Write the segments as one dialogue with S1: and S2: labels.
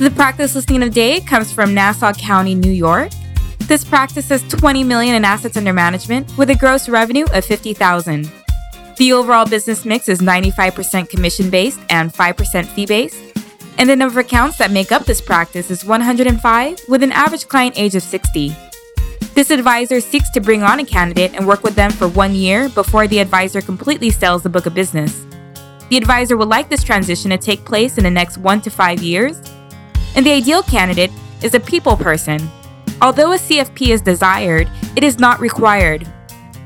S1: The practice listing of day comes from Nassau County, New York. This practice has 20 million in assets under management with a gross revenue of 50,000. The overall business mix is 95% commission based and 5% fee based. And the number of accounts that make up this practice is 105 with an average client age of 60. This advisor seeks to bring on a candidate and work with them for one year before the advisor completely sells the book of business. The advisor would like this transition to take place in the next one to five years. And the ideal candidate is a people person. Although a CFP is desired, it is not required.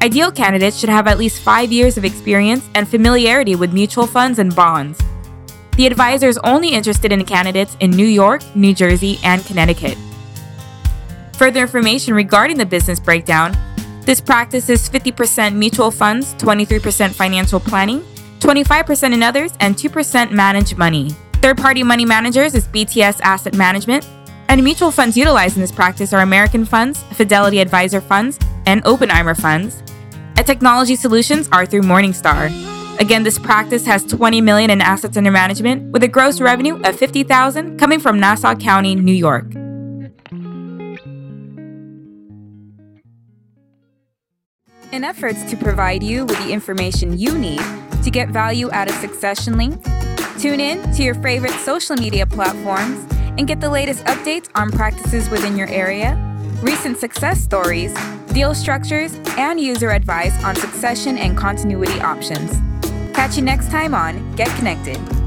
S1: Ideal candidates should have at least five years of experience and familiarity with mutual funds and bonds. The advisor is only interested in candidates in New York, New Jersey, and Connecticut. Further information regarding the business breakdown this practice is 50% mutual funds, 23% financial planning, 25% in others, and 2% managed money. Third party money managers is BTS Asset Management, and mutual funds utilized in this practice are American Funds, Fidelity Advisor Funds, and Oppenheimer Funds. And technology solutions are through Morningstar. Again, this practice has 20 million in assets under management with a gross revenue of 50,000 coming from Nassau County, New York. In efforts to provide you with the information you need to get value out of Succession Link, tune in to your favorite social media platforms and get the latest updates on practices within your area, recent success stories, deal structures, and user advice on succession and continuity options. Catch you next time on Get Connected.